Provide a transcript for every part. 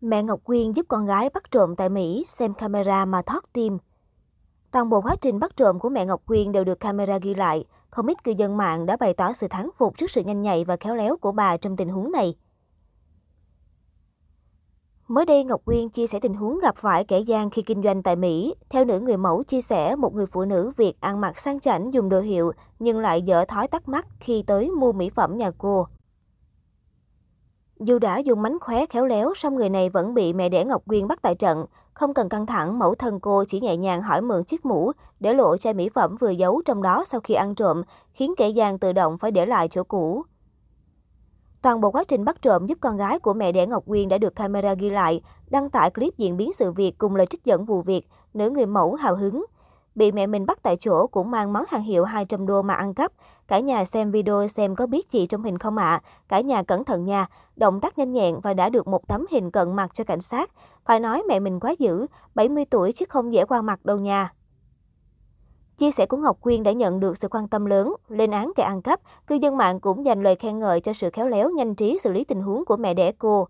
Mẹ Ngọc Quyên giúp con gái bắt trộm tại Mỹ, xem camera mà thoát tim. Toàn bộ quá trình bắt trộm của mẹ Ngọc Quyên đều được camera ghi lại. Không ít cư dân mạng đã bày tỏ sự thắng phục trước sự nhanh nhạy và khéo léo của bà trong tình huống này. Mới đây, Ngọc Quyên chia sẻ tình huống gặp phải kẻ gian khi kinh doanh tại Mỹ. Theo nữ người mẫu chia sẻ, một người phụ nữ Việt ăn mặc sang chảnh dùng đồ hiệu nhưng lại dở thói tắt mắt khi tới mua mỹ phẩm nhà cô. Dù đã dùng mánh khóe khéo léo, song người này vẫn bị mẹ đẻ Ngọc Quyên bắt tại trận. Không cần căng thẳng, mẫu thân cô chỉ nhẹ nhàng hỏi mượn chiếc mũ, để lộ chai mỹ phẩm vừa giấu trong đó sau khi ăn trộm, khiến kẻ gian tự động phải để lại chỗ cũ. Toàn bộ quá trình bắt trộm giúp con gái của mẹ đẻ Ngọc Quyên đã được camera ghi lại, đăng tải clip diễn biến sự việc cùng lời trích dẫn vụ việc, nữ người mẫu hào hứng. Bị mẹ mình bắt tại chỗ cũng mang món hàng hiệu 200 đô mà ăn cắp. Cả nhà xem video xem có biết gì trong hình không ạ? À? Cả nhà cẩn thận nha. Động tác nhanh nhẹn và đã được một tấm hình cận mặt cho cảnh sát. Phải nói mẹ mình quá dữ, 70 tuổi chứ không dễ qua mặt đâu nha. Chia sẻ của Ngọc Quyên đã nhận được sự quan tâm lớn, lên án kẻ ăn cắp, cư dân mạng cũng dành lời khen ngợi cho sự khéo léo nhanh trí xử lý tình huống của mẹ đẻ cô.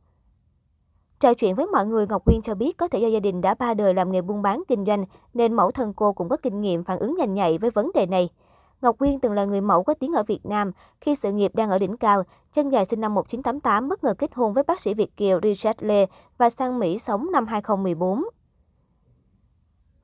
Trò chuyện với mọi người, Ngọc Quyên cho biết có thể do gia đình đã ba đời làm nghề buôn bán kinh doanh, nên mẫu thân cô cũng có kinh nghiệm phản ứng nhanh nhạy với vấn đề này. Ngọc Quyên từng là người mẫu có tiếng ở Việt Nam. Khi sự nghiệp đang ở đỉnh cao, chân dài sinh năm 1988 bất ngờ kết hôn với bác sĩ Việt Kiều Richard Lê và sang Mỹ sống năm 2014.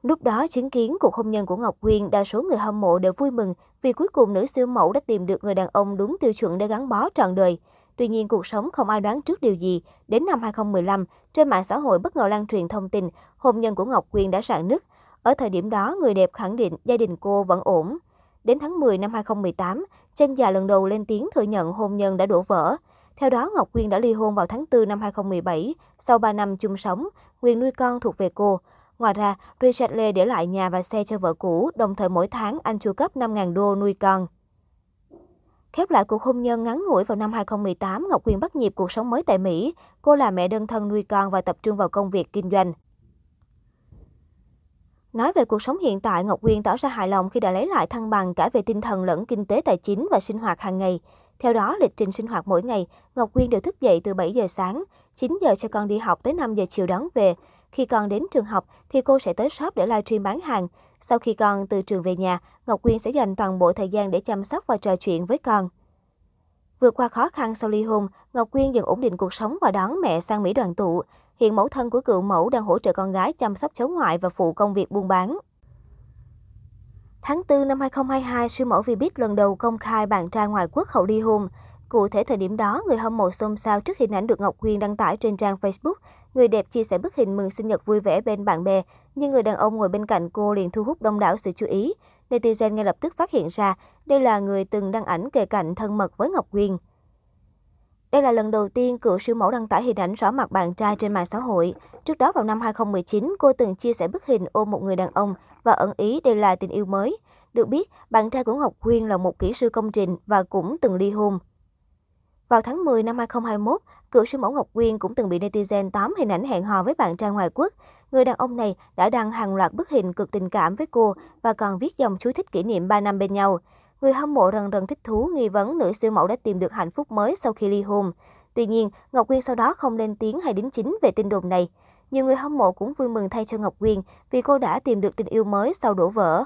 Lúc đó chứng kiến cuộc hôn nhân của Ngọc Quyên, đa số người hâm mộ đều vui mừng vì cuối cùng nữ siêu mẫu đã tìm được người đàn ông đúng tiêu chuẩn để gắn bó trọn đời. Tuy nhiên, cuộc sống không ai đoán trước điều gì. Đến năm 2015, trên mạng xã hội bất ngờ lan truyền thông tin hôn nhân của Ngọc Quyên đã rạn nứt. Ở thời điểm đó, người đẹp khẳng định gia đình cô vẫn ổn. Đến tháng 10 năm 2018, chân già lần đầu lên tiếng thừa nhận hôn nhân đã đổ vỡ. Theo đó, Ngọc Quyên đã ly hôn vào tháng 4 năm 2017. Sau 3 năm chung sống, quyền nuôi con thuộc về cô. Ngoài ra, Richard Lê để lại nhà và xe cho vợ cũ, đồng thời mỗi tháng anh chu cấp 5.000 đô nuôi con. Khép lại cuộc hôn nhân ngắn ngủi vào năm 2018, Ngọc Quyên bắt nhịp cuộc sống mới tại Mỹ. Cô là mẹ đơn thân nuôi con và tập trung vào công việc kinh doanh. Nói về cuộc sống hiện tại, Ngọc Quyên tỏ ra hài lòng khi đã lấy lại thăng bằng cả về tinh thần lẫn kinh tế tài chính và sinh hoạt hàng ngày. Theo đó, lịch trình sinh hoạt mỗi ngày, Ngọc Quyên đều thức dậy từ 7 giờ sáng, 9 giờ cho con đi học tới 5 giờ chiều đón về. Khi con đến trường học thì cô sẽ tới shop để livestream bán hàng. Sau khi con từ trường về nhà, Ngọc Quyên sẽ dành toàn bộ thời gian để chăm sóc và trò chuyện với con. Vượt qua khó khăn sau ly hôn, Ngọc Quyên dần ổn định cuộc sống và đón mẹ sang Mỹ đoàn tụ. Hiện mẫu thân của cựu mẫu đang hỗ trợ con gái chăm sóc cháu ngoại và phụ công việc buôn bán. Tháng 4 năm 2022, siêu mẫu Vbiz biết lần đầu công khai bạn trai ngoài quốc hậu ly hôn. Cụ thể thời điểm đó, người hâm mộ xôn xao trước hình ảnh được Ngọc Quyên đăng tải trên trang Facebook. Người đẹp chia sẻ bức hình mừng sinh nhật vui vẻ bên bạn bè, nhưng người đàn ông ngồi bên cạnh cô liền thu hút đông đảo sự chú ý. Netizen ngay lập tức phát hiện ra đây là người từng đăng ảnh kề cạnh thân mật với Ngọc Quyên. Đây là lần đầu tiên cựu siêu mẫu đăng tải hình ảnh rõ mặt bạn trai trên mạng xã hội. Trước đó vào năm 2019, cô từng chia sẻ bức hình ôm một người đàn ông và ẩn ý đây là tình yêu mới. Được biết, bạn trai của Ngọc Quyên là một kỹ sư công trình và cũng từng ly hôn. Vào tháng 10 năm 2021, cựu siêu mẫu Ngọc Quyên cũng từng bị netizen tóm hình ảnh hẹn hò với bạn trai ngoài quốc. Người đàn ông này đã đăng hàng loạt bức hình cực tình cảm với cô và còn viết dòng chú thích kỷ niệm 3 năm bên nhau. Người hâm mộ rần rần thích thú nghi vấn nữ siêu mẫu đã tìm được hạnh phúc mới sau khi ly hôn. Tuy nhiên, Ngọc Quyên sau đó không lên tiếng hay đính chính về tin đồn này. Nhiều người hâm mộ cũng vui mừng thay cho Ngọc Quyên vì cô đã tìm được tình yêu mới sau đổ vỡ.